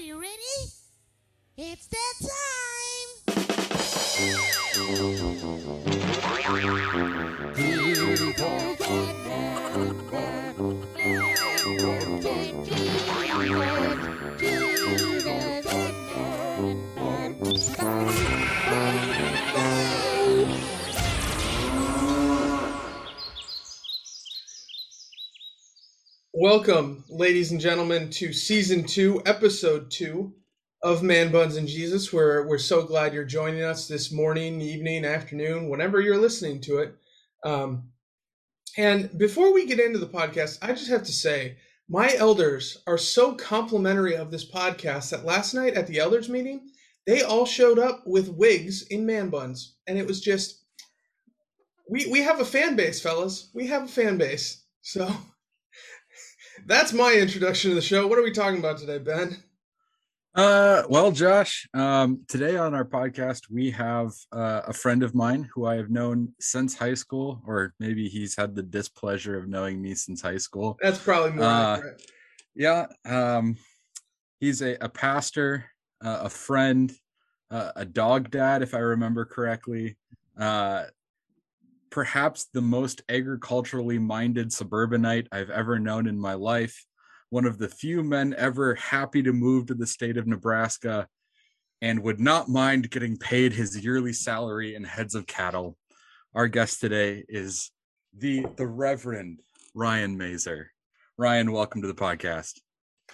you ready? It's that time! Welcome, ladies and gentlemen, to season two, episode two of Man Buns and Jesus. We're we're so glad you're joining us this morning, evening, afternoon, whenever you're listening to it. Um, and before we get into the podcast, I just have to say, my elders are so complimentary of this podcast that last night at the elders meeting, they all showed up with wigs in man buns, and it was just we we have a fan base, fellas. We have a fan base, so. That's my introduction to the show. What are we talking about today, Ben? Uh, well, Josh, um, today on our podcast, we have uh, a friend of mine who I have known since high school, or maybe he's had the displeasure of knowing me since high school. That's probably more Uh, accurate. Yeah, um, he's a, a pastor, uh, a friend, uh, a dog dad, if I remember correctly. Uh, perhaps the most agriculturally minded suburbanite I've ever known in my life. One of the few men ever happy to move to the state of Nebraska and would not mind getting paid his yearly salary in heads of cattle. Our guest today is the the Reverend Ryan Mazer. Ryan, welcome to the podcast.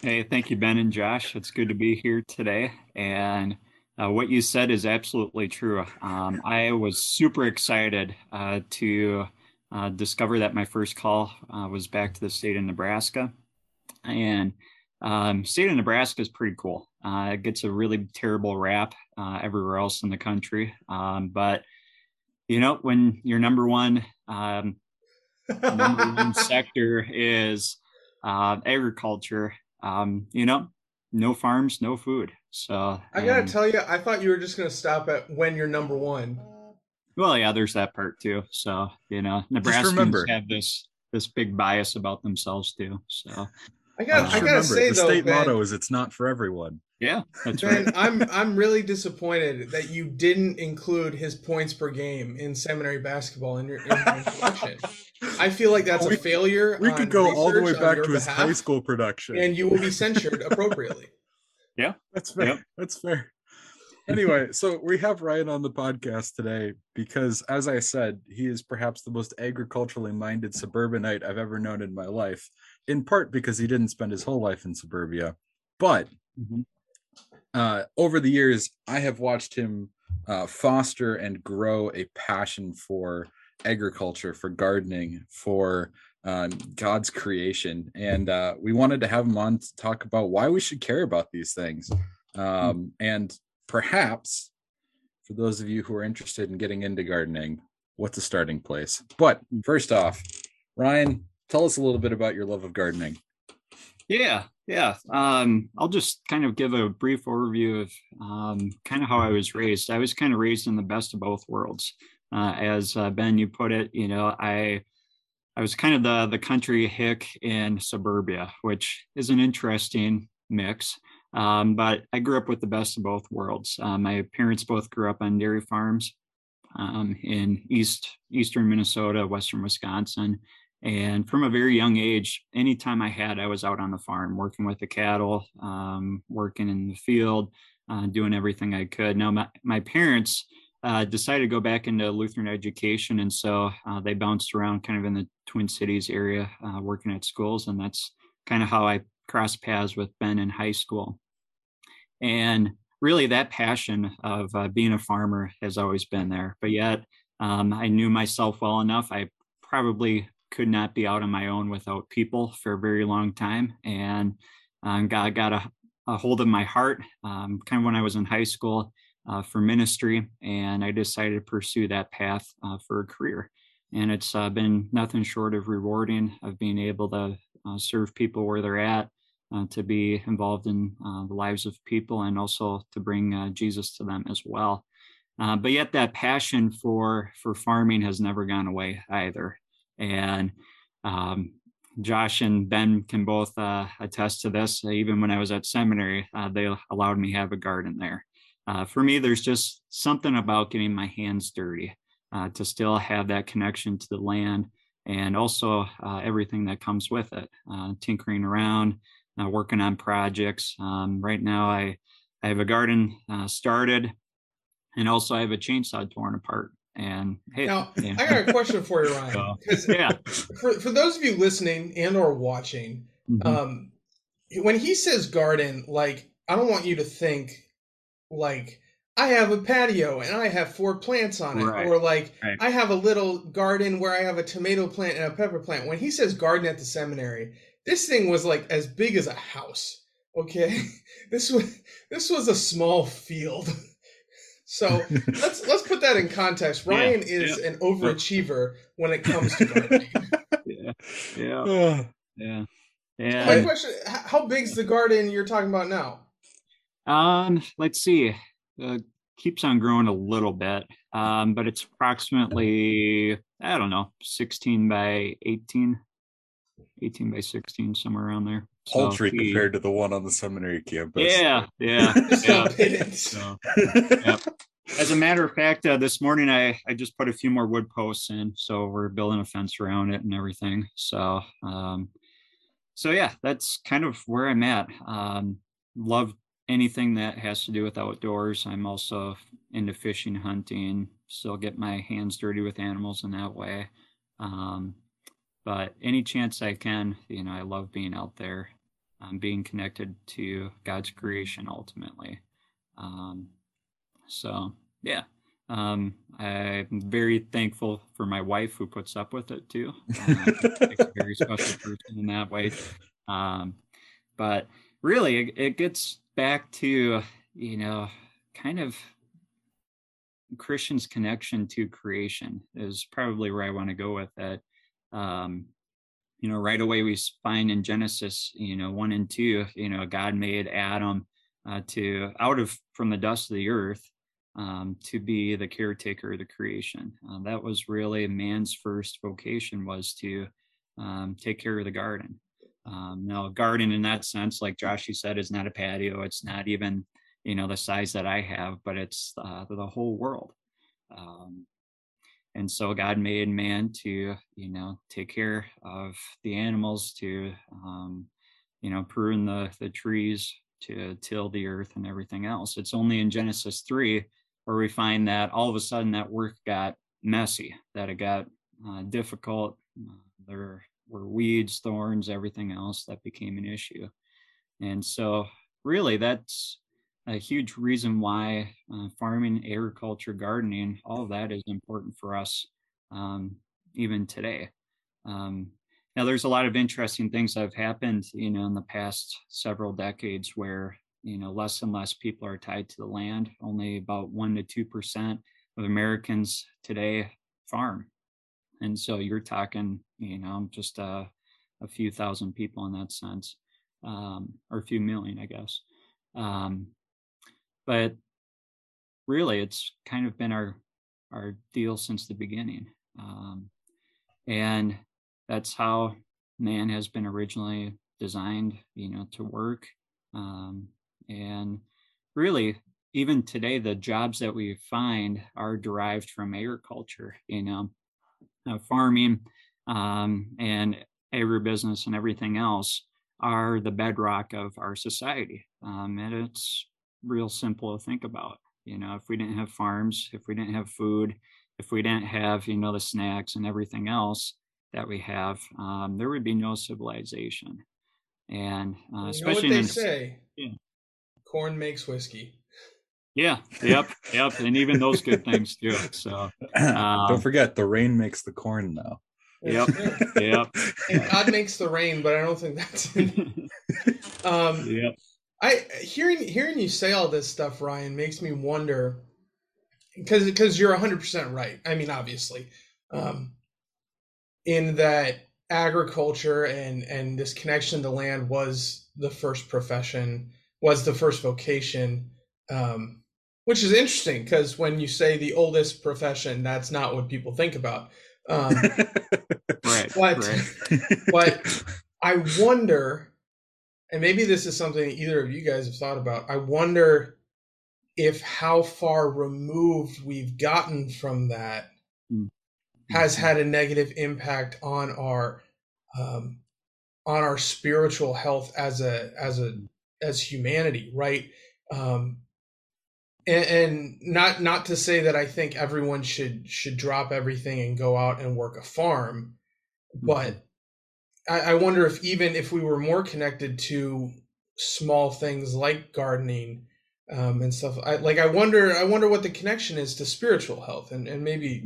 Hey, thank you, Ben and Josh. It's good to be here today. And uh, what you said is absolutely true. Um, I was super excited uh, to uh, discover that my first call uh, was back to the state of Nebraska. And um, state of Nebraska is pretty cool. Uh, it gets a really terrible rap uh, everywhere else in the country. Um, but, you know, when your number one um, number one sector is uh, agriculture. Um, you know, no farms, no food. So I gotta um, tell you, I thought you were just gonna stop at when you're number one. well, yeah, there's that part too. So you know, Nebraskans remember- have this this big bias about themselves too. So I got, Uh, I gotta say the though, state Ben, motto is it's not for everyone. Yeah, that's right. I'm I'm really disappointed that you didn't include his points per game in seminary basketball in your, in your introduction. I feel like that's We- a failure. We could go all the way back to his behalf, high school production. and you will be censured appropriately. Yeah, that's fair. Yep. That's fair. Anyway, so we have Ryan on the podcast today because, as I said, he is perhaps the most agriculturally minded suburbanite I've ever known in my life, in part because he didn't spend his whole life in suburbia. But Mhm. Uh, over the years, I have watched him uh, foster and grow a passion for agriculture, for gardening, for um, God's creation. And uh, we wanted to have him on to talk about why we should care about these things. Um, and perhaps for those of you who are interested in getting into gardening, what's a starting place? But first off, Ryan, tell us a little bit about your love of gardening. Yeah, yeah. Um, I'll just kind of give a brief overview of um, kind of how I was raised. I was kind of raised in the best of both worlds. Uh, as uh, Ben, you put it, you know, I I was kind of the the country hick in suburbia, which is an interesting mix. Um, but I grew up with the best of both worlds. Uh, my parents both grew up on dairy farms um, in east eastern Minnesota, western Wisconsin, and from a very young age, anytime I had, I was out on the farm working with the cattle, um, working in the field, uh, doing everything I could. Now, my, my parents uh, decided to go back into Lutheran education. And so uh, they bounced around kind of in the Twin Cities area, uh, working at schools. And that's kind of how I crossed paths with Ben in high school. And really, that passion of uh, being a farmer has always been there. But yet, um, I knew myself well enough. I probably could not be out on my own without people for a very long time. And um, God got a, a hold of my heart um, kind of when I was in high school uh, for ministry. And I decided to pursue that path uh, for a career. And it's uh, been nothing short of rewarding of being able to uh, serve people where they're at, uh, to be involved in uh, the lives of people, and also to bring Jesus to them as well. Uh, but yet, that passion for for farming has never gone away either. And um, Josh and Ben can both uh, attest to this. Even when I was at seminary, uh, they allowed me have a garden there. Uh, for me, there's just something about getting my hands dirty uh, to still have that connection to the land and also uh, everything that comes with it. Uh, tinkering around, working on projects. Um, right now, I I have a garden started, and also I have a chainsaw torn apart. And hey, now I got a question for you, Ryan. So, yeah, for for those of you listening and or watching, mm-hmm. um, when he says garden, like I don't want you to think like I have a patio and I have four plants on it, right. or like right. I have a little garden where I have a tomato plant and a pepper plant. When he says garden at the seminary, this thing was like as big as a house. Okay, this was this was a small field. So let's let's put that in context. Ryan yeah, is yeah. an overachiever when it comes to gardening. yeah, yeah, yeah. Yeah. My question: How big's the garden you're talking about now? Um, let's see. Uh, keeps on growing a little bit, um, but it's approximately I don't know, 16 by 18, 18 by 16, somewhere around there paltry so he, compared to the one on the seminary campus. Yeah, yeah, yeah. so, yeah. As a matter of fact, uh, this morning I I just put a few more wood posts in, so we're building a fence around it and everything. So, um, so yeah, that's kind of where I'm at. Um, love anything that has to do with outdoors. I'm also into fishing, hunting. Still get my hands dirty with animals in that way. Um, but any chance I can, you know, I love being out there um, being connected to God's creation ultimately. Um, so, yeah, um, I'm very thankful for my wife who puts up with it too. Um, a very special person in that way. Um, but really, it, it gets back to, you know, kind of Christian's connection to creation is probably where I want to go with it. Um, you know, right away we find in Genesis, you know, one and two, you know, God made Adam uh, to out of from the dust of the earth um, to be the caretaker of the creation. Uh, that was really man's first vocation was to um, take care of the garden. Um, now, a garden in that sense, like Josh, you said, is not a patio. It's not even, you know, the size that I have, but it's uh, the whole world. Um, and so god made man to you know take care of the animals to um, you know prune the the trees to till the earth and everything else. It's only in genesis 3 where we find that all of a sudden that work got messy that it got uh, difficult there were weeds thorns everything else that became an issue. And so really that's a huge reason why uh, farming, agriculture, gardening, all of that is important for us um, even today. Um, now, there's a lot of interesting things that have happened, you know, in the past several decades where, you know, less and less people are tied to the land. Only about one to two percent of Americans today farm, and so you're talking, you know, just a, a few thousand people in that sense, um, or a few million, I guess. Um, but really it's kind of been our our deal since the beginning um, and that's how man has been originally designed you know to work um, and really even today the jobs that we find are derived from agriculture you know uh, farming um, and agribusiness and everything else are the bedrock of our society um, and it's real simple to think about. You know, if we didn't have farms, if we didn't have food, if we didn't have, you know, the snacks and everything else that we have, um, there would be no civilization. And uh, especially you know what they in, say, yeah. corn makes whiskey. Yeah. Yep. yep. And even those good things too. So um, don't forget the rain makes the corn though. Yep. yep. And God makes the rain, but I don't think that's. um, yep. I hearing hearing you say all this stuff, Ryan, makes me wonder because because you're 100 percent right. I mean, obviously, um, in that agriculture and and this connection to land was the first profession, was the first vocation, um, which is interesting because when you say the oldest profession, that's not what people think about. Um, right But- right but I wonder, and maybe this is something either of you guys have thought about. I wonder if how far removed we've gotten from that has had a negative impact on our um, on our spiritual health as a as a as humanity, right? Um, and, and not not to say that I think everyone should should drop everything and go out and work a farm, but I, I wonder if even if we were more connected to small things like gardening um, and stuff, I, like I wonder I wonder what the connection is to spiritual health, and and maybe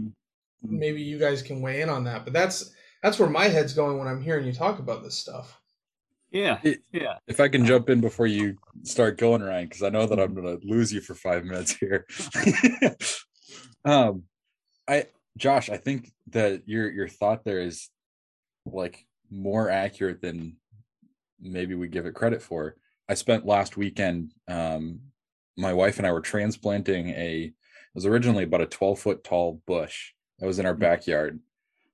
maybe you guys can weigh in on that. But that's that's where my head's going when I'm hearing you talk about this stuff. yeah yeah if I can jump in before you start going, Ryan, because I know that I'm gonna lose you for five minutes here. um, I, Josh, I think that your your thought there is like more accurate than maybe we give it credit for. I spent last weekend. Um, my wife and I were transplanting a. It was originally about a 12 foot tall bush that was in our backyard.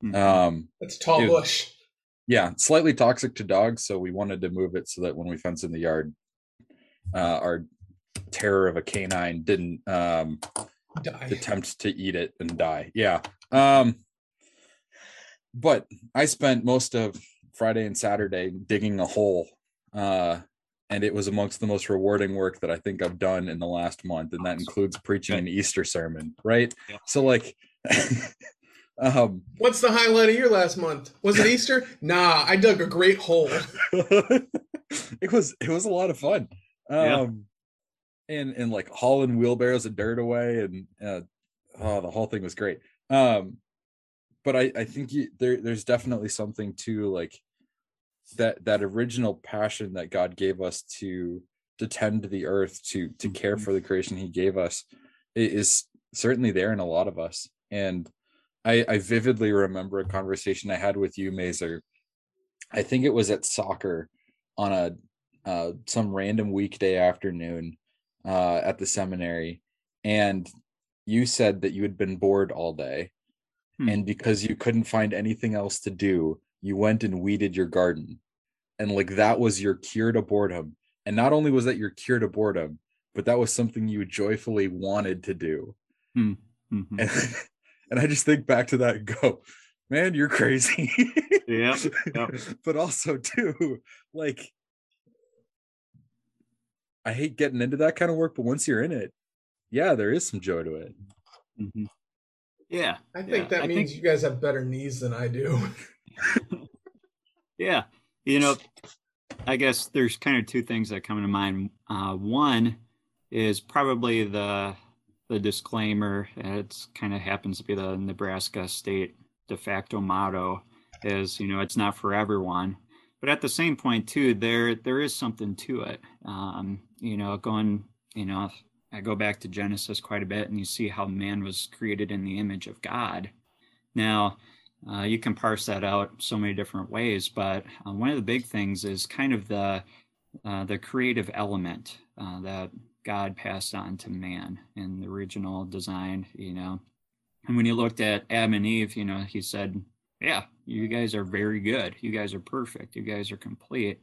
Mhm. Um, That's tall Dude. bush. yeah slightly toxic to dogs so we wanted to move it so that when we fence in the yard uh our terror of a canine didn't um Die. attempt to eat it and die yeah um but i spent most of friday and saturday digging a hole uh and it was amongst the most rewarding work that i think i've done in the last month and that includes preaching an easter sermon right Yeah. so like um What's the highlight of your last month? Was it Easter? Nah, I dug a great hole. it was it was a lot of fun Yeah. um and and like hauling wheelbarrows of dirt away and uh oh the whole thing was great um but i i think you, there there's definitely something to like that that original passion that god gave us to to tend to the earth to to care for the creation he gave us is certainly there in a lot of us. And i i vividly remember a conversation i had with you mazer. I think it was at soccer on a uh, some random weekday afternoon uh, at the seminary, and you said that you had been bored all day, Hmm. and because you couldn't find anything else to do, you went and weeded your garden, and like that was your cure to boredom. And not only was that your cure to boredom, but that was something you joyfully wanted to do. Mhm. And and I just think back to that and go, man, you're crazy. Yeah, yep. but also too, like I hate getting into that kind of work, but once you're in it, yeah, there is some joy to it. Mhm. Yeah I think Yeah, that I means think- you guys have better knees than I do. Yeah, you know, I guess there's kind of two things that come to mind. Uh, one is probably the the disclaimer. It's kind of happens to be the Nebraska state de facto motto is you know it's not for everyone, but at the same point too, there there is something to it. Um, you know, going you know, I go back to Genesis quite a bit, and you see how man was created in the image of God. Now, uh, you can parse that out so many different ways, but uh, one of the big things is kind of the uh, the creative element uh, that God passed on to man in the original design. You know, and when you looked at Adam and Eve, you know, he said, "Yeah, you guys are very good. You guys are perfect. You guys are complete."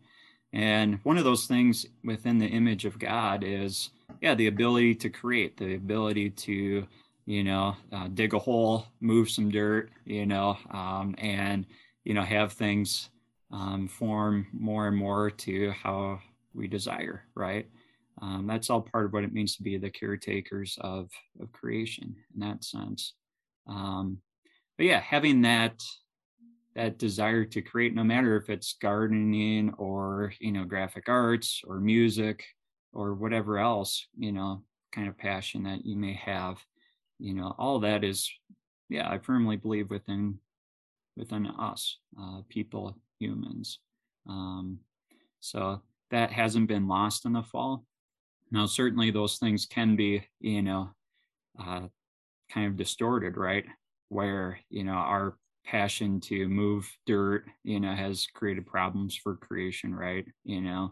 And one of those things within the image of God is, yeah, the ability to create, the ability to you know, uh, dig a hole, move some dirt, you know, um, and, you know, have things um, form more and more to how we desire, right? Um, that's all part of what it means to be the caretakers of, of creation in that sense. Um, but yeah, having that that desire to create, no matter if it's gardening or you know graphic arts or music or whatever else, you know, kind of passion that you may have you know all that is yeah i firmly believe within within us uh, people humans. Um, so that hasn't been lost in the fall. Now certainly those things can be you know uh, kind of distorted right? Where you know our passion to move dirt you know has created problems for creation right you know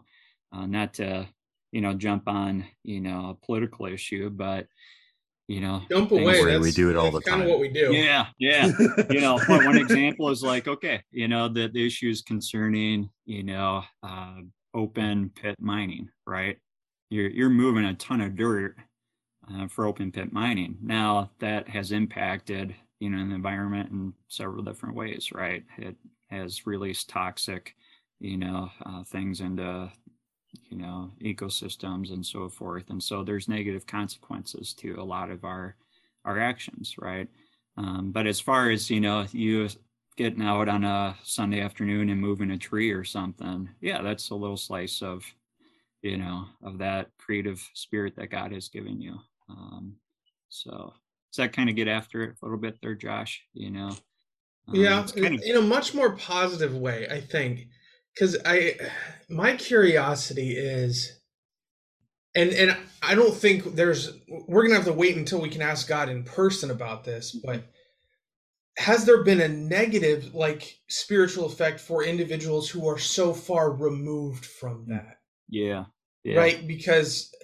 uh, not to you know jump on you know a political issue but you know Jump away. Don't worry, we do it all the Kind time. of what we do. yeah yeah you know but one example is like okay you know the, the issues concerning you know uh, open pit mining right you're you're moving a ton of dirt uh, for open pit mining now that has impacted you know in the environment in several different ways right? It has released toxic you know uh, things into you know ecosystems and so forth. And so there's negative consequences to a lot of our our actions right? Um, but as far as you know, you getting out on a Sunday afternoon and moving a tree or something, yeah, that's a little slice of, you know, of that creative spirit that God has given you. Um, so does that kind of get after it a little bit there, Josh? You know, Um, yeah kind of in a much more positive way i think because i my curiosity is and and i don't think there's we're gonna have to wait until we can ask god in person about this but has there been a negative like spiritual effect for individuals who are so far removed from that? Yeah, yeah, right because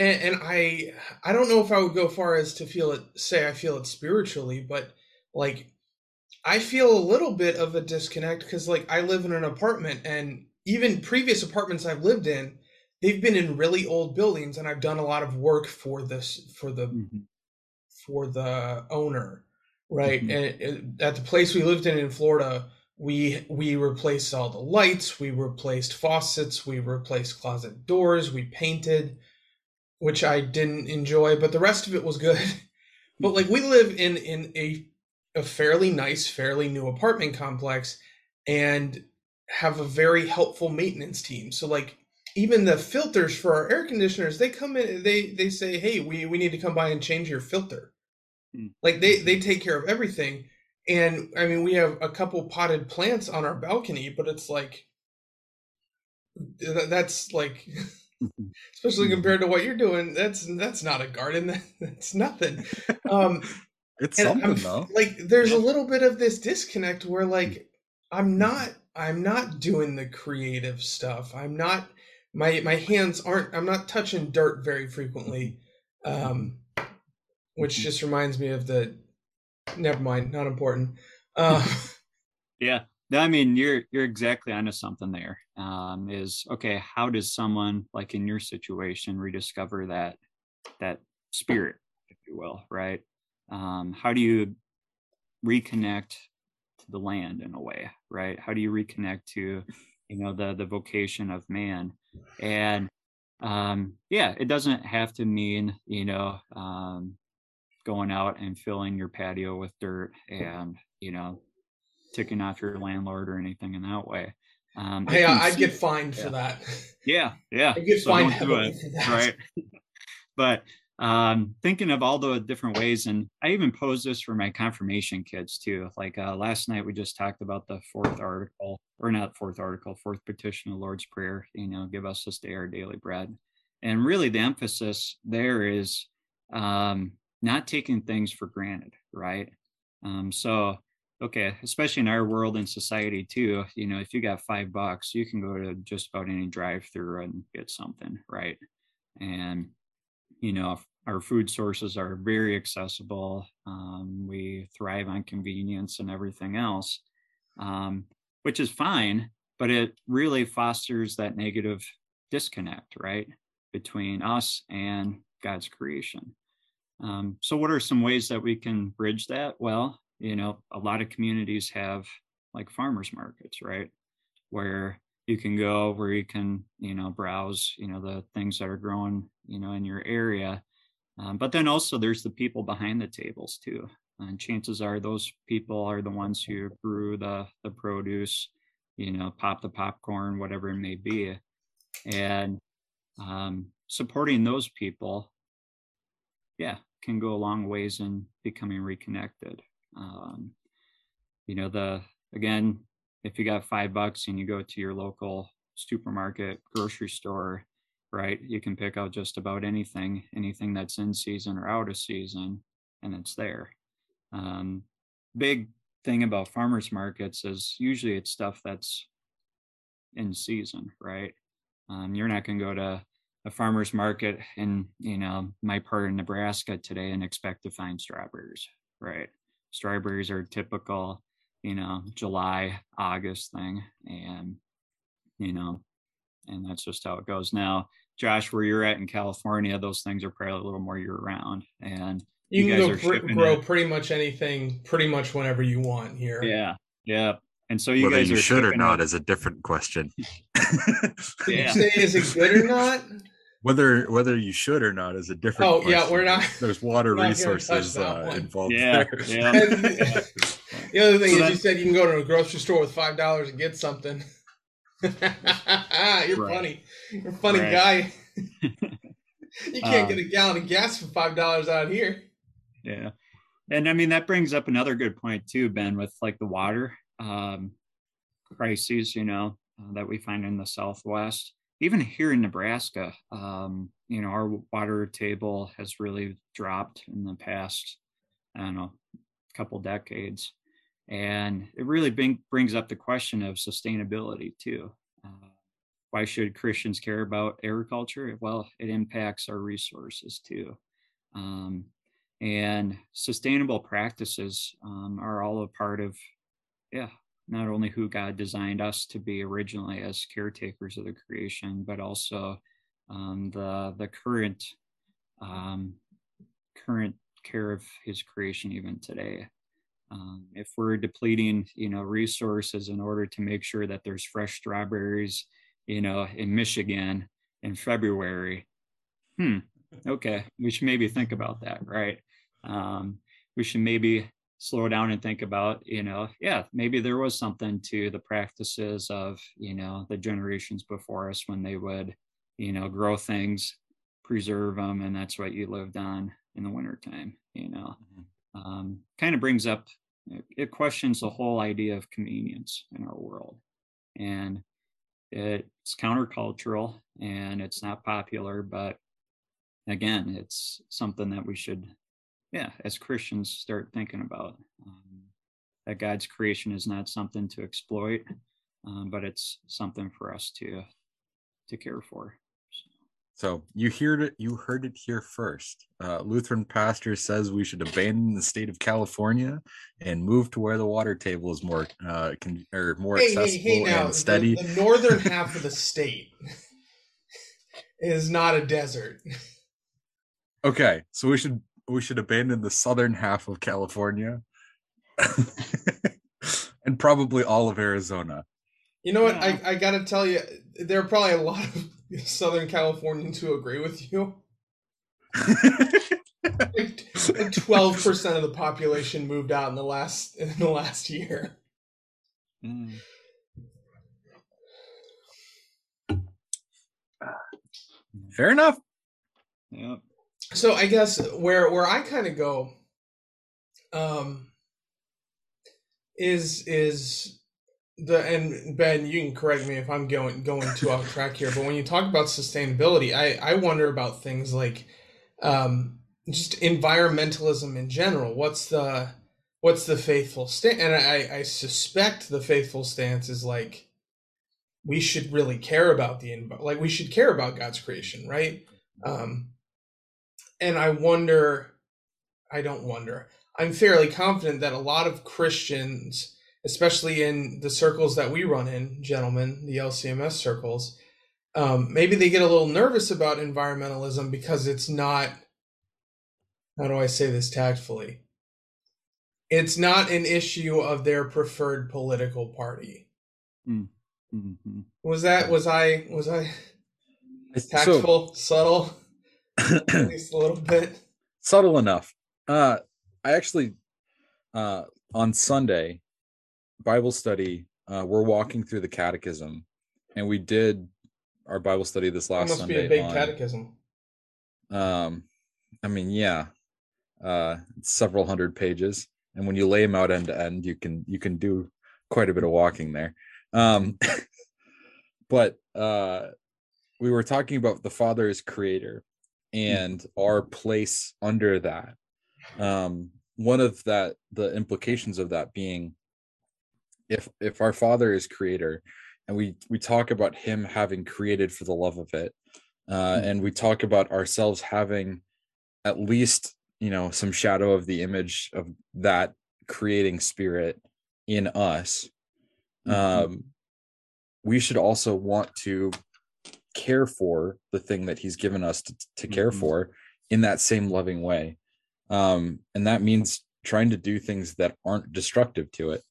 and, and i i don't know if i would go far as to feel it say i feel it spiritually but like i feel a little bit of a disconnect because like i live in an apartment and even previous apartments i've lived in they've been in really old buildings and i've done a lot of work for this for the Mhm. for the owner right Mhm. and and at the place we lived in in florida we we replaced all the lights we replaced faucets we replaced closet doors we painted which i didn't enjoy but the rest of it was good but like we live in in a a fairly nice fairly new apartment complex and have a very helpful maintenance team so like even the filters for our air conditioners they come in they they say hey we we need to come by and change your filter Hmm. like they they take care of everything and i mean we have a couple potted plants on our balcony but it's like that's like. especially Mhm. compared to what you're doing that's that's not a garden that's nothing. Um It's something I'm- though. like there's a little bit of this disconnect where like i'm not i'm not doing the creative stuff. I'm not my my hands aren't i'm not touching dirt very frequently um which just reminds me of the never mind not important. Uh Yeah. I mean, you're you're exactly onto something there. Um, is okay, how does someone like in your situation rediscover that that spirit, if you will, right? Um, how do you reconnect to the land in a way, right? How do you reconnect to, you know, the the vocation of man? And um, yeah, it doesn't have to mean, you know, um, going out and filling your patio with dirt and, you know, ticking off your landlord or anything in that way. Um, I, I'd get fined for that yeah, yeah. i'd get So fined do it, for that right? but um, thinking of all the different ways, and I even posed this for my confirmation kids too. Like uh, last night, we just talked about the fourth article, or not fourth article, fourth petition of Lord's Prayer. You know, give us this day our daily bread, and really the emphasis there is um, not taking things for granted, right? Um, so okay especially in our world and society too you know if you got five bucks you can go to just about any drive through and get something right? And you know our food sources are very accessible um, we thrive on convenience and everything else um, which is fine but it really fosters that negative disconnect right between us and god's creation. Um, so what are some ways that we can bridge that? Well you know a lot of communities have like farmers markets right? Where you can go where you can you know browse you know the things that are growing you know in your area. Um, but then also there's the people behind the tables too and chances are those people are the ones who grew the the produce you know pop the popcorn whatever it may be. And um, supporting those people yeah can go a long ways in becoming reconnected um, you know the again if you got five bucks and you go to your local supermarket grocery store right you can pick out just about anything anything that's in season or out of season and it's there um, big thing about farmers markets is usually it's stuff that's in season right um, you're not going to go to a farmer's market in you know my part of Nebraska today and expect to find strawberries, right? Strawberries are typical, you know, July, August thing. And, you know, and that's just how it goes. Now, Josh, where you're at in California, those things are probably a little more year round. And You, You can guys go are pr- grow it. pretty much anything, pretty much whenever you want here. yeah, yeah. And so you Whether guys you are should or not it- is a different question. You say is it good or not? Whether whether you should or not is a different. Oh, yeah, we're not- There's water not gonna resources uh, involved Yeah, there. yeah. And the other thing So is, that- you said you can go to a grocery store with five dollars and get something. You're Right. funny. You're a funny Right. guy. you can't Um, get a gallon of gas for five dollars out here. yeah and i mean that brings up another good point too ben with like the water um crises you know uh, that we find in the southwest even here in nebraska um you know our water table has really dropped in the past i don't know couple decades. And it really bring, brings up the question of sustainability too. Uh, why should christians care about agriculture? Well it impacts our resources too. Um, and sustainable practices um, are all a part of yeah not only who god designed us to be originally as caretakers of the creation but also um, the the current um, current care of his creation even today. Um, if we're depleting you know resources in order to make sure that there's fresh strawberries you know in michigan in february hmm okay we should maybe think about that right? Um, we should maybe slow down and think about you know yeah maybe there was something to the practices of you know the generations before us when they would you know grow things preserve them and that's what you lived on in the wintertime you know? Um, kind of brings up it questions the whole idea of convenience in our world. And it's countercultural and it's not popular but again it's something that we should yeah as christians start thinking about um, that god's creation is not something to exploit um, but it's something for us to to care for So you heard it. You heard it here first. Uh, Lutheran pastor says we should abandon the state of California and move to where the water table is more uh, con- or more Hey, hey, accessible hey! Now, and steady. the, the northern half of the state is not a desert. Okay, so we should we should abandon the southern half of California and probably all of Arizona. You know what? Yeah. I, I gotta tell you, there are probably a lot of Southern Californians who agree with you. Like twelve percent of the population moved out in the last in the last year. Mm. Fair enough. yeah So I guess where where I kind of go, um, is is the and Ben, you can correct me if I'm going going too off track here, but when you talk about sustainability, I I wonder about things like, um, just environmentalism in general. What's the what's the faithful stance? And I I suspect the faithful stance is like we should really care about the like we should care about God's creation, right? Um, and I wonder, I don't wonder, I'm fairly confident that a lot of Christians, especially in the circles that we run in, gentlemen, the LCMS circles, um, maybe they get a little nervous about environmentalism because it's not, how do I say this tactfully? It's not an issue of their preferred political party. Mhm. Was that, was I, was I So tactful, subtle, at least a little bit? subtle enough. Uh, I actually, uh, on Sunday, Bible study, uh, we're walking through the Catechism, and we did our Bible study this last must Sunday. be a big on- catechism. Um, I mean, yeah, uh, several hundred pages, and when you lay them out end to end, you can you can do quite a bit of walking there. Um, but uh, we were talking about the Father as creator and our place under that. Um, one of that the implications of that being if if our father is creator and we we talk about him having created for the love of it uh, Mhm. and we talk about ourselves having at least you know some shadow of the image of that creating spirit in us Mhm. um we should also want to care for the thing that he's given us to, to care Mhm. for in that same loving way. Um and that means trying to do things that aren't destructive to it.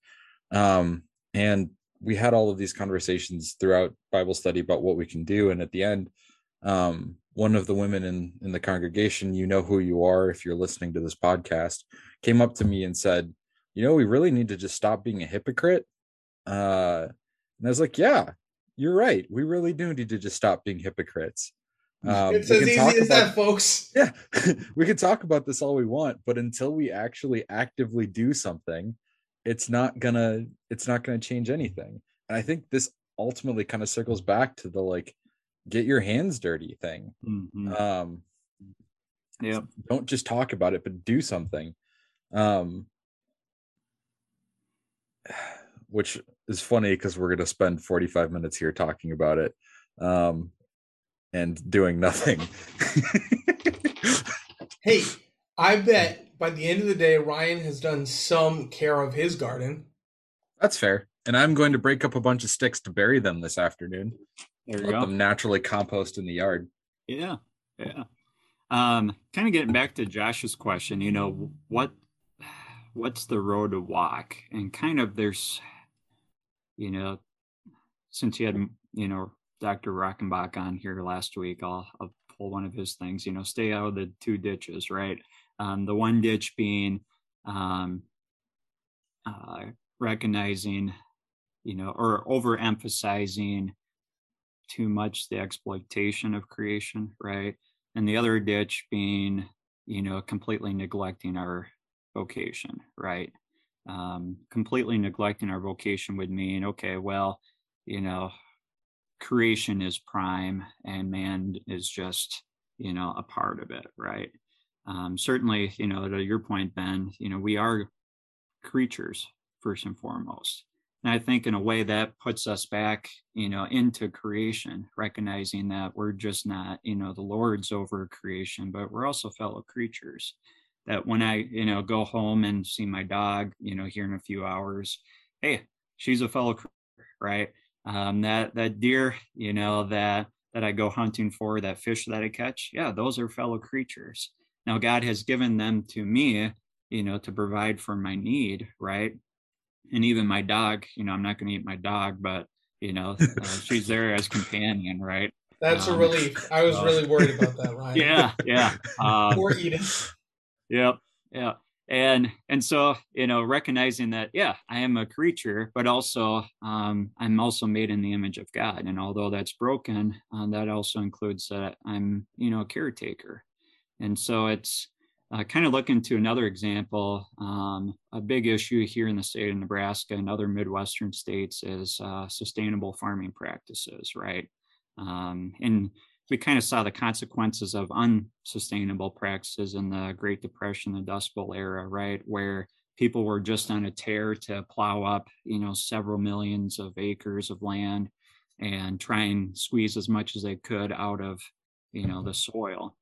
Um and we had all of these conversations throughout bible study about what we can do. And at the end um one of the women in in the congregation you know who you are if you're listening to this podcast came up to me and said you know we really need to just stop being a hypocrite. Uh and i was like yeah you're right we really do need to just stop being hypocrites um, it's as easy as about- that, folks. yeah we can talk about this all we want but until we actually actively do something it's not gonna it's not gonna change anything and i think this ultimately kind of circles back to the like get your hands dirty thing Mhm. um Yep. don't just talk about it but do something um which is funny because we're going to spend 45 minutes here talking about it um and doing nothing Hey, I bet by the end of the day, Ryan has done some care of his garden. that's fair and i'm going to break up a bunch of sticks to bury them this afternoon There you let go. them naturally compost in the yard Yeah, yeah. Um, kind of getting back to Josh's question, you know, what what's the road to walk? And kind of there's, you know, since you had you know Dr. Rockenbach on here last week, I'll, I'll pull one of his things. You know, stay out of the two ditches, right? Um, the one ditch being um, uh, recognizing, you know, or overemphasizing too much the exploitation of creation, right? And the other ditch being, you know, completely neglecting our vocation, right? Um, completely neglecting our vocation would mean, okay, well, you know, creation is prime and man is just, you know, a part of it, right? Um, certainly, you know, to your point, Ben, you know, we are creatures first and foremost. And I think in a way that puts us back, you know, into creation, recognizing that we're just not, you know, the Lord's over creation, but we're also fellow creatures. That when I, you know, go home and see my dog, you know, here in a few hours, hey, she's a fellow creature, right? Um, that that deer, you know, that that I go hunting for, that fish that I catch, yeah, those are fellow creatures. Now God has given them to me, you know, to provide for my need, right? and even my dog you know i'm not going to eat my dog but you know uh, she's there as companion right That's a Um, relief. I was uh, really worried about that, Ryan. yeah yeah um, Poor Edith. Yep yeah and and so you know recognizing that yeah i am a creature but also um i'm also made in the image of god. And although that's broken uh, that also includes that i'm you know a caretaker. And so it's uh, kind of looking to another example um, a big issue here in the state of nebraska and other midwestern states is uh, sustainable farming practices right? Um, and we kind of saw the consequences of unsustainable practices in the Great Depression, the Dust Bowl era, right, where people were just on a tear to plow up, you know, several millions of acres of land and try and squeeze as much as they could out of, you know, the soil.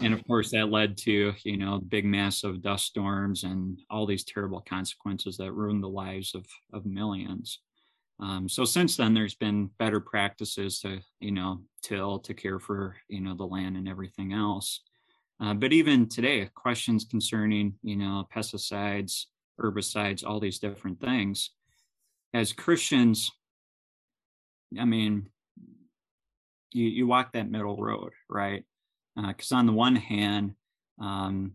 And of course, that led to, you know, big massive dust storms and all these terrible consequences that ruined the lives of, of millions. Um, so since then, there's been better practices to, you know, till to care for, you know, the land and everything else. Uh, but even today, questions concerning, you know, pesticides, herbicides, all these different things. As Christians, I mean, you you walk that middle road, right? Because on the one hand, um,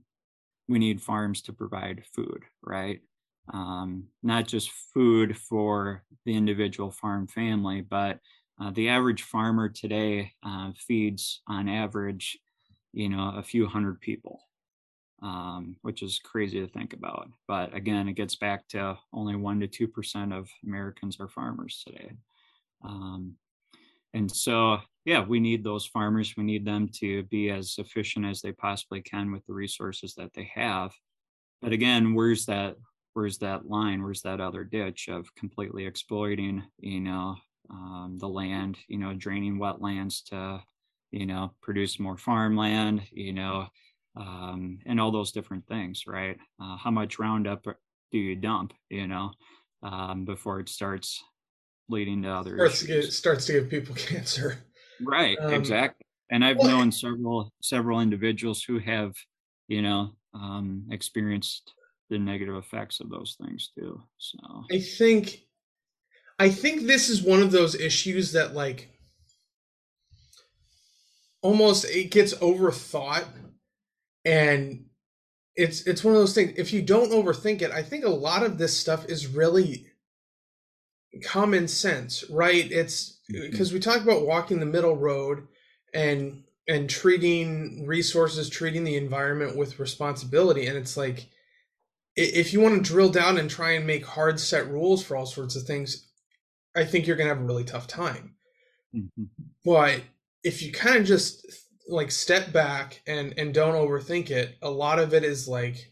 we need farms to provide food, right? Um, not just food for the individual farm family, but uh, the average farmer today uh, feeds on average, you know, a few hundred people, um, which is crazy to think about. But again, it gets back to only one to two percent of Americans are farmers today. Um, and so, yeah, we need those farmers. We need them to be as efficient as they possibly can with the resources that they have. But again, where's that where's that line where's that other ditch of completely exploiting you know um, the land you know draining wetlands to you know, produce more farmland, you know, um, and all those different things, right? Uh, how much Roundup do you dump, you know, um, before it starts leading to other starts to, get, starts to give people cancer. Right, Um, exactly. And I've known several several individuals who have, you know, um, experienced the negative effects of those things too. So I think I think this is one of those issues that like almost it gets overthought and it's it's one of those things if you don't overthink it I think a lot of this stuff is really common sense right it's mm-hmm. because we talk about walking the middle road and and treating resources treating the environment with responsibility and it's like i- if you want to drill down and try and make hard set rules for all sorts of things i think you're going to have a really tough time. Mhm. but if you kind of just like step back and and don't overthink it a lot of it is like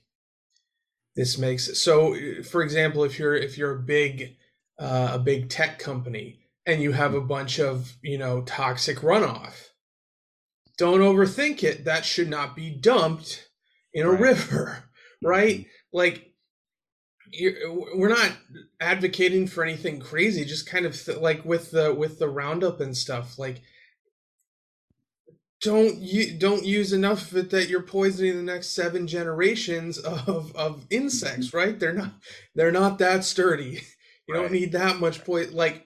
this makes so for example if you're if you're a big uh, a big tech company and you have a bunch of you know toxic runoff don't overthink it. That should not be dumped in a Right. river right like you're, we're not advocating for anything crazy just kind of th- like with the with the roundup and stuff like don't you don't use enough of it that you're poisoning the next seven generations of of insects right? They're not they're not that sturdy. You don't need that much poison like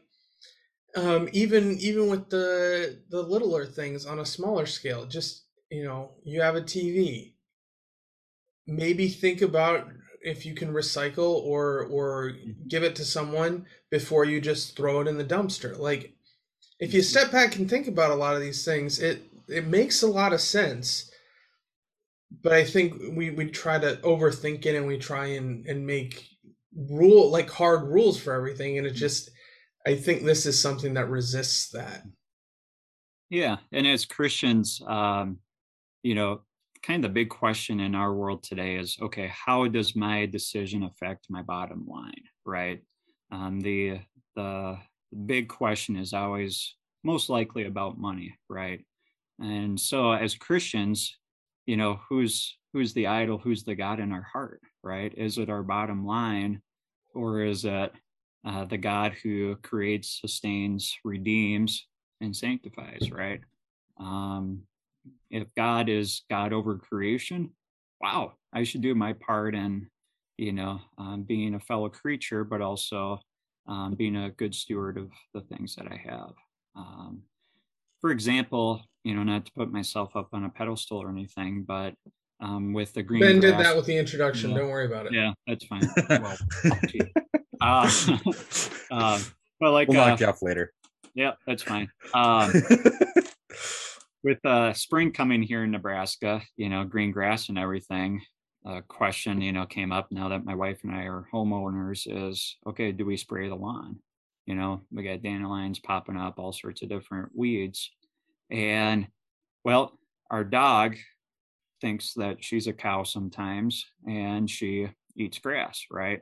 um even even with the the littler things on a smaller scale just you know you have a tv maybe think about if you can recycle or or give it to someone before you just throw it in the dumpster. Like if you step back and think about a lot of these things it it makes a lot of sense. But i think we we try to overthink it and we try and and make rule like hard rules for everything. And it just i think this is something that resists that. Yeah, and as Christians, um, you know, kind of the big question in our world today is, okay, how does my decision affect my bottom line, right? Um, the the big question is always most likely about money, right? And so, as Christians, you know, who's who's the idol, who's the God in our heart, right? Is it our bottom line, or is it uh, the God who creates, sustains, redeems, and sanctifies, right? Um, if God is God over creation, wow, I should do my part in, you know, um, being a fellow creature, but also um, being a good steward of the things that I have. Um, for example, you know, not to put myself up on a pedestal or anything, but um, with the green ben did that with the introduction Yeah. don't worry about it yeah, that's fine. Well, gee. uh, uh, but like, we'll uh, knock you off later. yeah, that's fine. With uh, spring coming here in Nebraska, you know, green grass and everything, a question, you know, came up now that my wife and I are homeowners is, okay, do we spray the lawn? You know, we got dandelions popping up, all sorts of different weeds. And well, our dog thinks that she's a cow sometimes and she eats grass, right?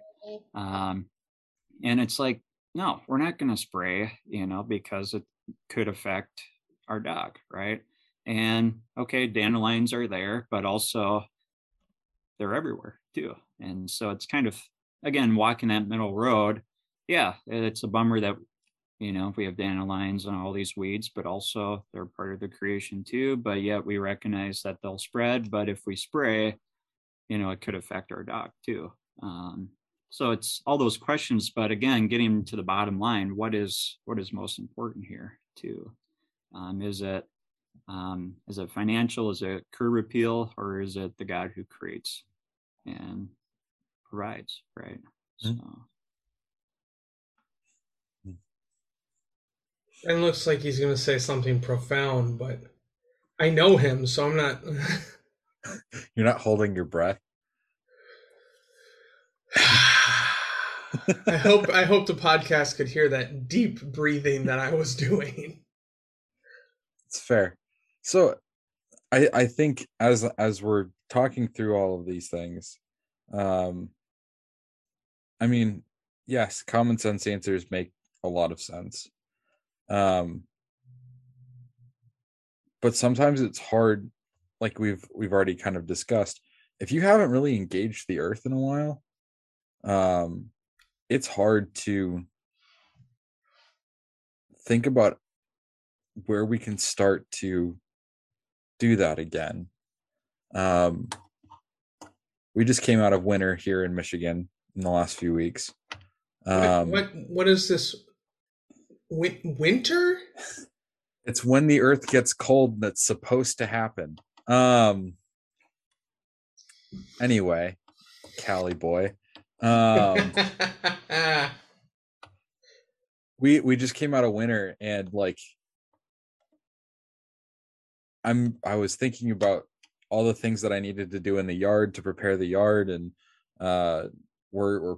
Um, and it's like, no, we're not going to spray, you know, because it could affect our dog, right? And okay, dandelions are there, but also they're everywhere too. And so it's kind of, again, walking that middle road. Yeah, it's a bummer that, you know, we have dandelions and all these weeds, but also they're part of the creation too. But yet we recognize that they'll spread. But if we spray, you know, it could affect our dog too. Um, so it's all those questions but again getting to the bottom line what is what is most important here too um, is it um, is it financial is it curb repeal? or is it the god who creates and provides right Mhm. so and looks like he's going to say something profound but i know him so i'm not You're not holding your breath. I hope I hope the podcast could hear that deep breathing that I was doing. It's fair. So I I think as as we're talking through all of these things, um I mean, yes, common sense answers make a lot of sense. Um but sometimes it's hard like we've we've already kind of discussed if you haven't really engaged the earth in a while um it's hard to think about where we can start to do that again. Um we just came out of winter here in michigan in the last few weeks. Um what what is this Win- winter? It's when the earth gets cold that's supposed to happen. Um anyway cali boy. Um we we just came out of winter and like i'm i was thinking about all the things that i needed to do in the yard to prepare the yard and uh we're we're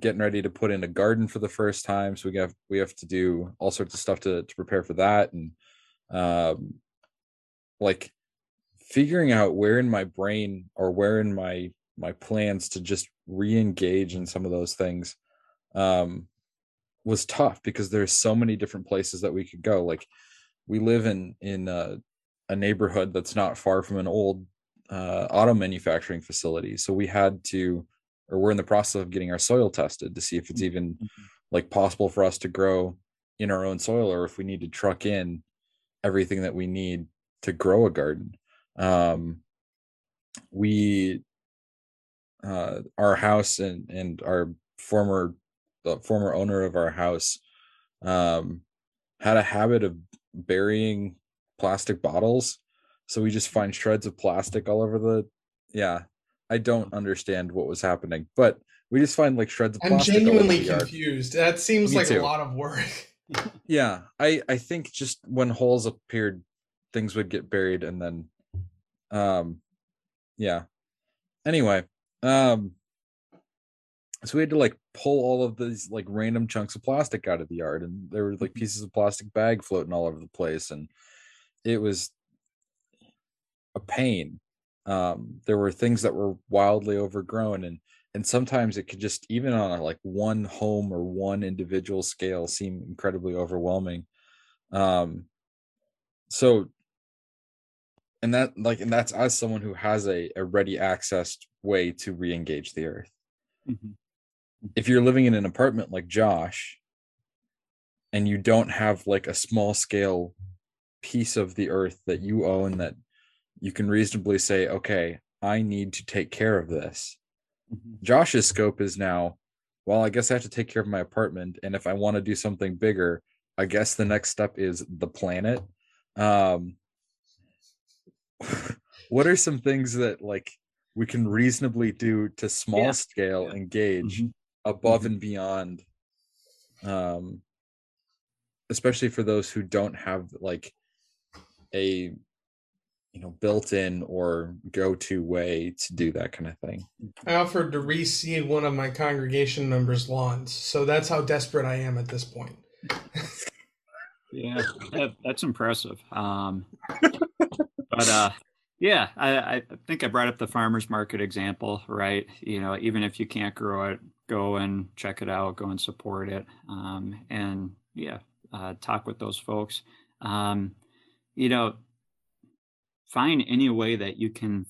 getting ready to put in a garden for the first time. So we have we have to do all sorts of stuff to to prepare for that. And um like figuring out where in my brain or where in my my plans to just re-engage in some of those things um was tough because there's so many different places that we could go. Like we live in in a, a neighborhood that's not far from an old uh, auto manufacturing facility. So we had to or we're in the process of getting our soil tested to see if it's even like possible for us to grow in our own soil or if we need to truck in everything that we need to grow a garden. Um we uh our house and and our former the former owner of our house um had a habit of burying plastic bottles so we just find shreds of plastic all over the yeah i don't understand what was happening but we just find like shreds of plastic. i'm plastic over genuinely the yard. confused that seems Me like too. a lot of work yeah i i think just when holes appeared things would get buried and then um yeah anyway um so we had to like pull all of these like random chunks of plastic out of the yard and there were like pieces of plastic bag floating all over the place and it was a pain. Um there were things that were wildly overgrown and and sometimes it could just even on a like one home or one individual scale seem incredibly overwhelming. Um so and that like and that's as someone who has a, a ready accessed way to re-engage the earth. Mhm. if you're living in an apartment like josh and you don't have like a small scale piece of the earth that you own that you can reasonably say okay i need to take care of this Mhm. josh's scope is now well i guess i have to take care of my apartment and if i want to do something bigger i guess the next step is the planet um what are some things that like we can reasonably do to small Yeah. scale Yeah. engage Mhm. above Mhm. and beyond um especially for those who don't have like a you know built-in or go-to way to do that kind of thing i offered to reseed one of my congregation members lawns so that's how desperate i am at this point Yeah, that, that's impressive. Um, but uh, yeah, I, I think I brought up the farmers market example, right? You know, even if you can't grow it, go and check it out, go and support it, um, and yeah, uh, talk with those folks. Um, you know, find any way that you can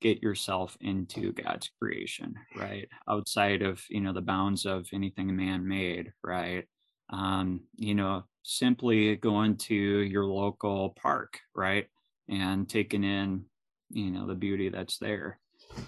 get yourself into God's creation, right? Outside of you know the bounds of anything man made, right? um, you know, simply going to your local park, right, and taking in, you know, the beauty that's there.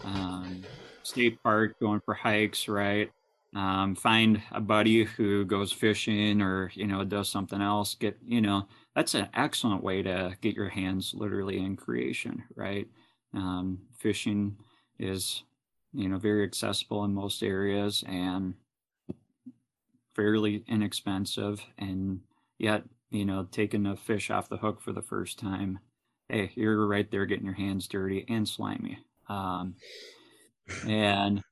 Um, state park, going for hikes, right. Um, find a buddy who goes fishing or you know does something else. Get you know that's an excellent way to get your hands literally in creation, right? Um, fishing is you know very accessible in most areas and fairly inexpensive and yet you know taking a fish off the hook for the first time hey you're right there getting your hands dirty and slimy um and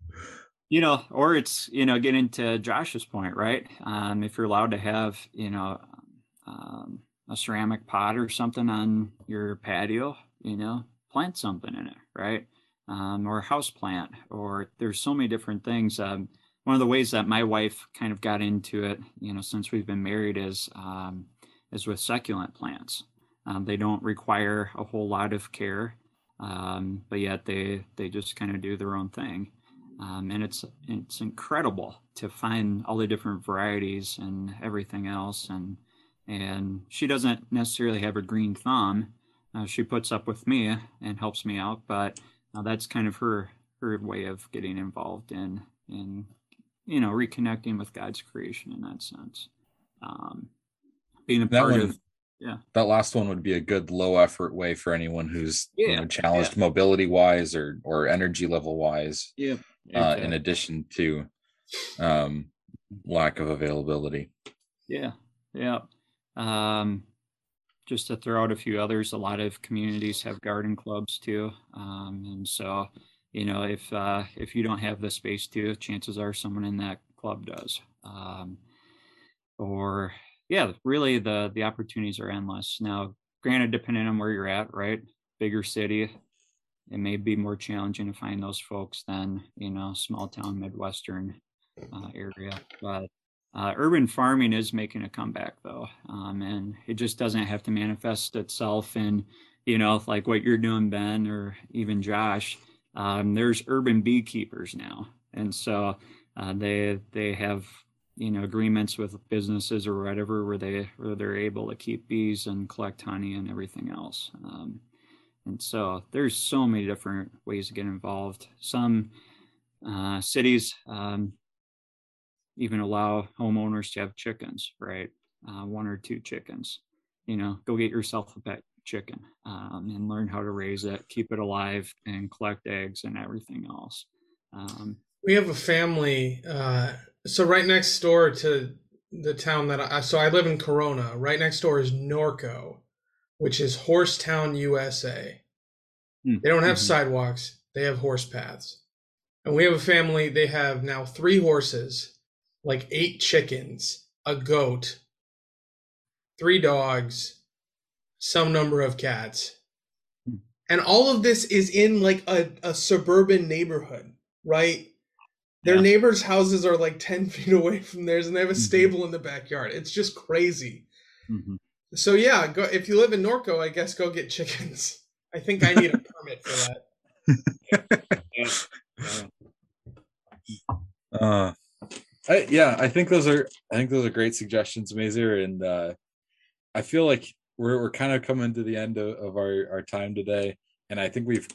you know or it's you know getting to josh's point right um if you're allowed to have you know um, a ceramic pot or something on your patio you know plant something in it right um, or a house plant or there's so many different things um, one of the ways that my wife kind of got into it, you know, since we've been married is um, is with succulent plants. Um, they don't require a whole lot of care, um, but yet they they just kind of do their own thing. Um, and it's it's incredible to find all the different varieties and everything else. And and she doesn't necessarily have a green thumb. Uh, she puts up with me and helps me out, but uh, that's kind of her her way of getting involved in in you know reconnecting with God's creation in that sense. Um, being a That part one- of yeah that last one would be a good low effort way for anyone who's you know challenged mobility wise or or energy level wise yeah uh, in addition to um lack of availability Yeah, yeah. Um, just to throw out a few others, a lot of communities have garden clubs too, um, and so you know if uh, if you don't have the space to, chances are someone in that club does. Um, or yeah, really the the opportunities are endless. Now, granted, depending on where you're at, right? Bigger city, it may be more challenging to find those folks than you know small town midwestern uh, area, but uh, urban farming is making a comeback though, um, and it just doesn't have to manifest itself in, you know, like what you're doing, Ben, or even Josh. Um, there's urban beekeepers now, and so uh, they they have you know agreements with businesses or whatever where they where they're able to keep bees and collect honey and everything else. Um, and so there's so many different ways to get involved. Some uh, cities um, even allow homeowners to have chickens, right? Uh, one or two chickens. You know, go get yourself a pet chicken um, and learn how to raise it, keep it alive, and collect eggs and everything else. Um, We have a family. Uh, so right next door to the town that I so I live in Corona. Right next door is Norco, which is Horsetown, USA. Hmm, They don't have mhm. sidewalks. They have horse paths. And we have a family. They have now three horses, like eight chickens, a goat, three dogs, some number of cats. Hmm. And all of this is in like a, a suburban neighborhood, right? Their Yeah. neighbors' houses are like 10 feet away from theirs and they have a Mhm. stable in the backyard. It's just crazy. mhm. So yeah, go if you live in Norco, I guess go get chickens. I think I need a permit for that. Yeah. uh I, yeah i think those are i think those are great suggestions mazer and uh i feel like we're, we're kind of coming to the end of, of our our time today and i think we've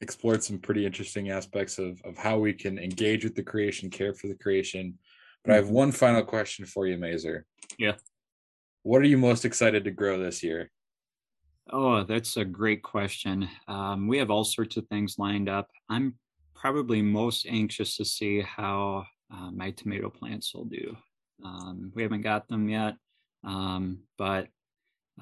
explored some pretty interesting aspects of of how we can engage with the creation care for the creation but i have one final question for you mazer Yeah. what are you most excited to grow this year Oh, that's a great question. Um, we have all sorts of things lined up. I'm probably most anxious to see how uh, my tomato plants will do. Um, we haven't got them yet, um, but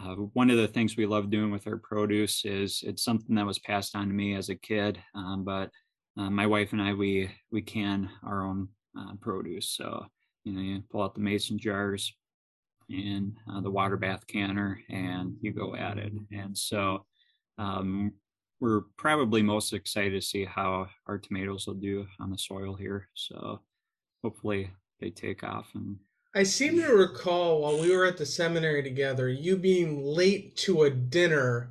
uh, one of the things we love doing with our produce is it's something that was passed on to me as a kid. Um, but uh, my wife and I we we can our own uh, produce. So you know, you pull out the mason jars, and uh, the water bath canner and you go at it. And so um, we're probably most excited to see how our tomatoes will do on the soil here. So hopefully they take off and I seem to recall while we were at the seminary together, you being late to a dinner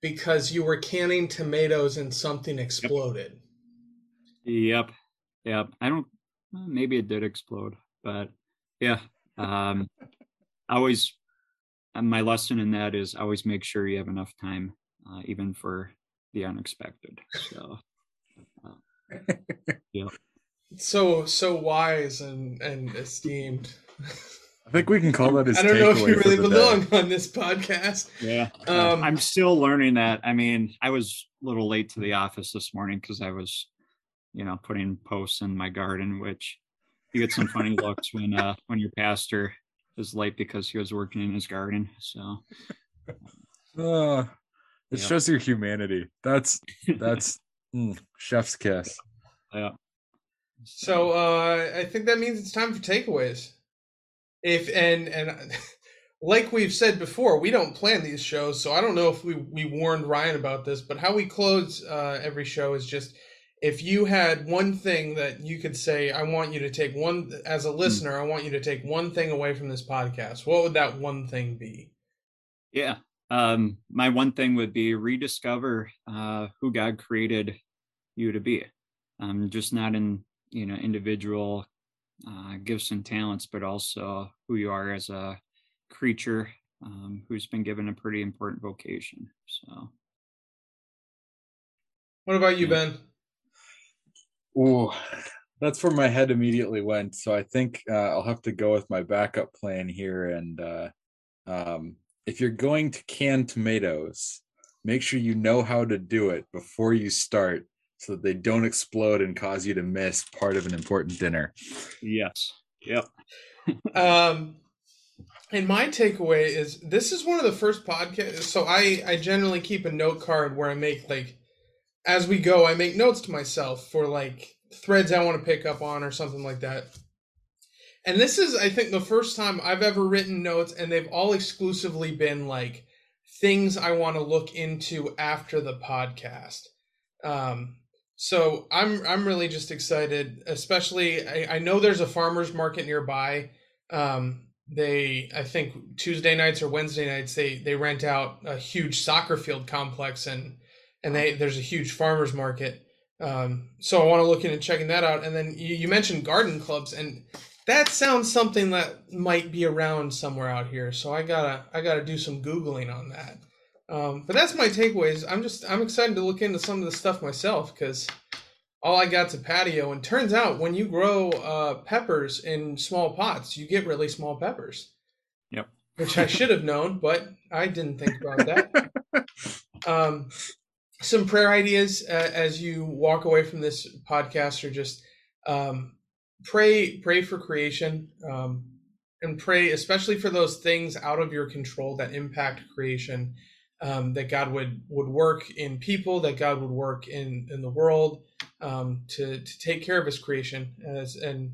because you were canning tomatoes and something exploded. Yep. Yep. I don't, uh, maybe it did explode, but yeah. Um, I always, uh, my lesson in that is always make sure you have enough time, uh, even for the unexpected. So, So so wise and and esteemed. i think we can call that his I don't know if you really the day. belong on this podcast. yeah. Um, I'm still learning that. I mean, I was a little late to the office this morning because I was, you know, putting posts in my garden, which you get some funny looks when uh when your pastor is late because he was working in his garden. So Uh, it Yeah. shows your humanity. That's that's mm, chef's kiss. yeah. So uh, I think that means it's time for takeaways. If and and like we've said before, we don't plan these shows, so I don't know if we we warned Ryan about this, but how we close uh, every show is just if you had one thing that you could say, I want you to take one as a listener, I want you to take one thing away from this podcast. What would that one thing be? Yeah. um, my one thing would be rediscover uh, who God created you to be. Um, just not in you know individual uh, gifts and talents, but also who you are as a creature um, who's been given a pretty important vocation. So, What about you, Yeah. Ben? Oh, that's where my head immediately went. So I think uh, I'll have to go with my backup plan here. And uh, um, if you're going to can tomatoes, make sure you know how to do it before you start so that they don't explode and cause you to miss part of an important dinner. yes, yep, Um, and my takeaway is this is one of the first podcasts. So I I generally keep a note card where I make like as we go, I make notes to myself for like threads I want to pick up on or something like that. And this is, I think, the first time I've ever written notes, and they've all exclusively been like things I want to look into after the podcast. Um, so I'm I'm really just excited, especially I, I know there's a farmers market nearby. Um, they I think Tuesday nights or Wednesday nights they they rent out a huge soccer field complex and and they there's a huge farmers market. Um, so I want to look into checking that out. And then you, you mentioned garden clubs, and that sounds something that might be around somewhere out here. So I gotta I gotta do some googling on that. Um, but that's my takeaways. I'm just I'm excited to look into some of the stuff myself because all I got's a patio. And turns out when you grow uh, peppers in small pots, you get really small peppers. Yep. Which I should have known, but I didn't think about that. um, some prayer ideas uh, as you walk away from this podcast are just um, pray pray for creation um, and pray especially for those things out of your control that impact creation um, that god would would work in people that god would work in in the world um, to to take care of his creation as and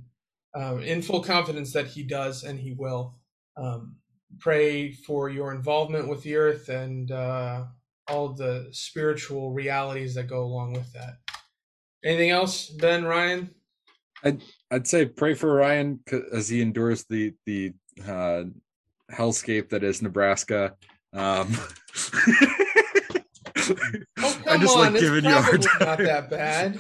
um, in full confidence that he does and he will um, pray for your involvement with the earth and uh, all the spiritual realities that go along with that. Anything else, Ben Ryan? I'd I'd say pray for Ryan as he endures the the uh, hellscape that is Nebraska. Um, Oh come on, it's probably not that bad.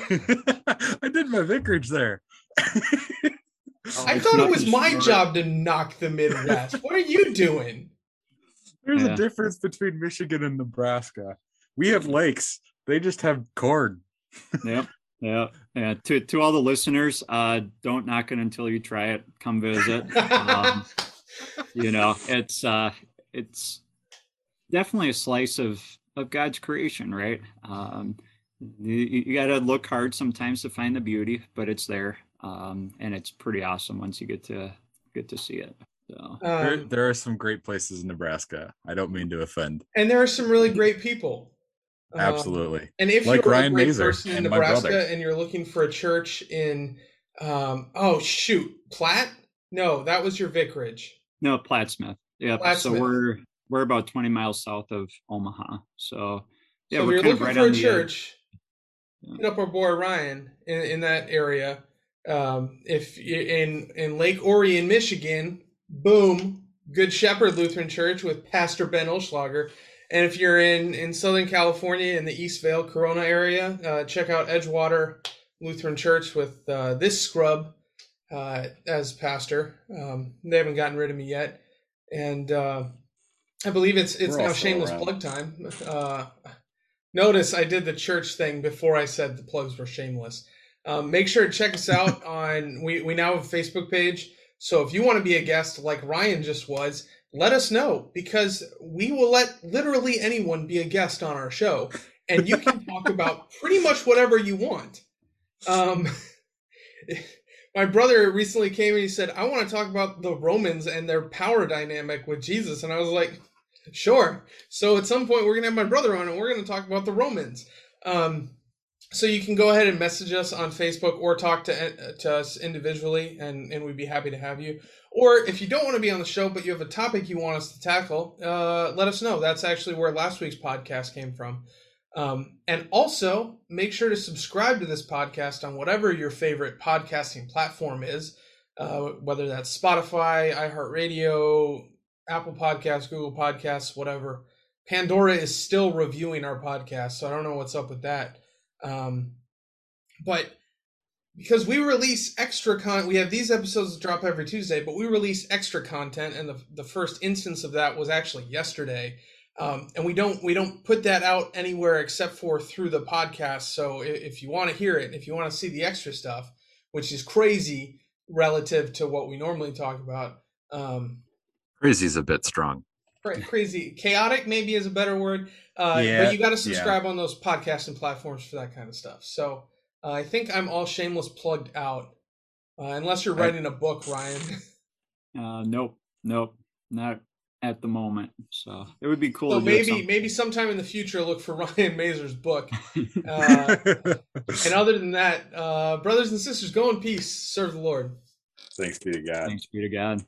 I did my vicarage there. I thought it was my job to knock the Midwest. what are you doing? There's Yeah. a difference between Michigan and Nebraska. We have lakes. They just have corn. yep, yep, yeah. To to all the listeners, uh, don't knock it until you try it. Come visit. Um, you know, it's uh, it's definitely a slice of of God's creation, right? Um, you, you got to look hard sometimes to find the beauty, but it's there, um, and it's pretty awesome once you get to get to see it. So There, Um, there are some great places in Nebraska. I don't mean to offend. and there are some really great people. Um, Absolutely. And if Like you're Ryan a great Mazer person in Nebraska and you're looking for a church in, um, oh shoot, Platt? No, that was your vicarage. no, Plattsmith. Yeah. Plattsmouth. So we're we're about 20 miles south of Omaha. So yeah, so we're looking right for on a the church, Yeah. hit up our boy Ryan in, in that area. Um, if in in Lake Orion, Michigan, boom, Good Shepherd Lutheran Church with Pastor Ben Olschlager. And if you're in in Southern California in the Eastvale, Corona area, uh, check out Edgewater Lutheran Church with uh, this scrub uh, as pastor. Um, they haven't gotten rid of me yet, and uh, I believe it's it's We're now shameless around. plug time. Uh, notice I did the church thing before I said the plugs were shameless. Um, make sure to check us out on we we now have a Facebook page. So if you want to be a guest like Ryan just was, let us know because we will let literally anyone be a guest on our show, and you can talk about pretty much whatever you want. Um, my brother recently came and he said, "I want to talk about the Romans and their power dynamic with Jesus," and I was like, "Sure." So at some point we're gonna have my brother on, and we're gonna talk about the Romans. Um, so you can go ahead and message us on Facebook or talk to to us individually, and and we'd be happy to have you. Or if you don't want to be on the show, but you have a topic you want us to tackle, uh, let us know. That's actually where last week's podcast came from. Um, and also make sure to subscribe to this podcast on whatever your favorite podcasting platform is, uh, whether that's Spotify, iHeartRadio, Apple Podcasts, Google Podcasts, whatever. Pandora is still reviewing our podcast, so I don't know what's up with that. Um, but because we release extra content, we have these episodes that drop every Tuesday, but we release extra content, and the the first instance of that was actually yesterday. Um, and we don't we don't put that out anywhere except for through the podcast. So if, if you want to hear it, if you want to see the extra stuff, which is crazy relative to what we normally talk about, um, Crazy is a bit strong. crazy chaotic maybe is a better word. Uh, Yeah, but you got to yeah. subscribe on those podcasting platforms for that kind of stuff. So uh, I think I'm all shameless plugged out, uh, unless you're writing a book, Ryan. Uh, nope, nope, not at the moment. So it would be cool. so to maybe maybe sometime in the future, look for Ryan Mazer's book. Uh, and other than that, uh, brothers and sisters, go in peace, serve the Lord. Thanks be to God. Thanks be to God.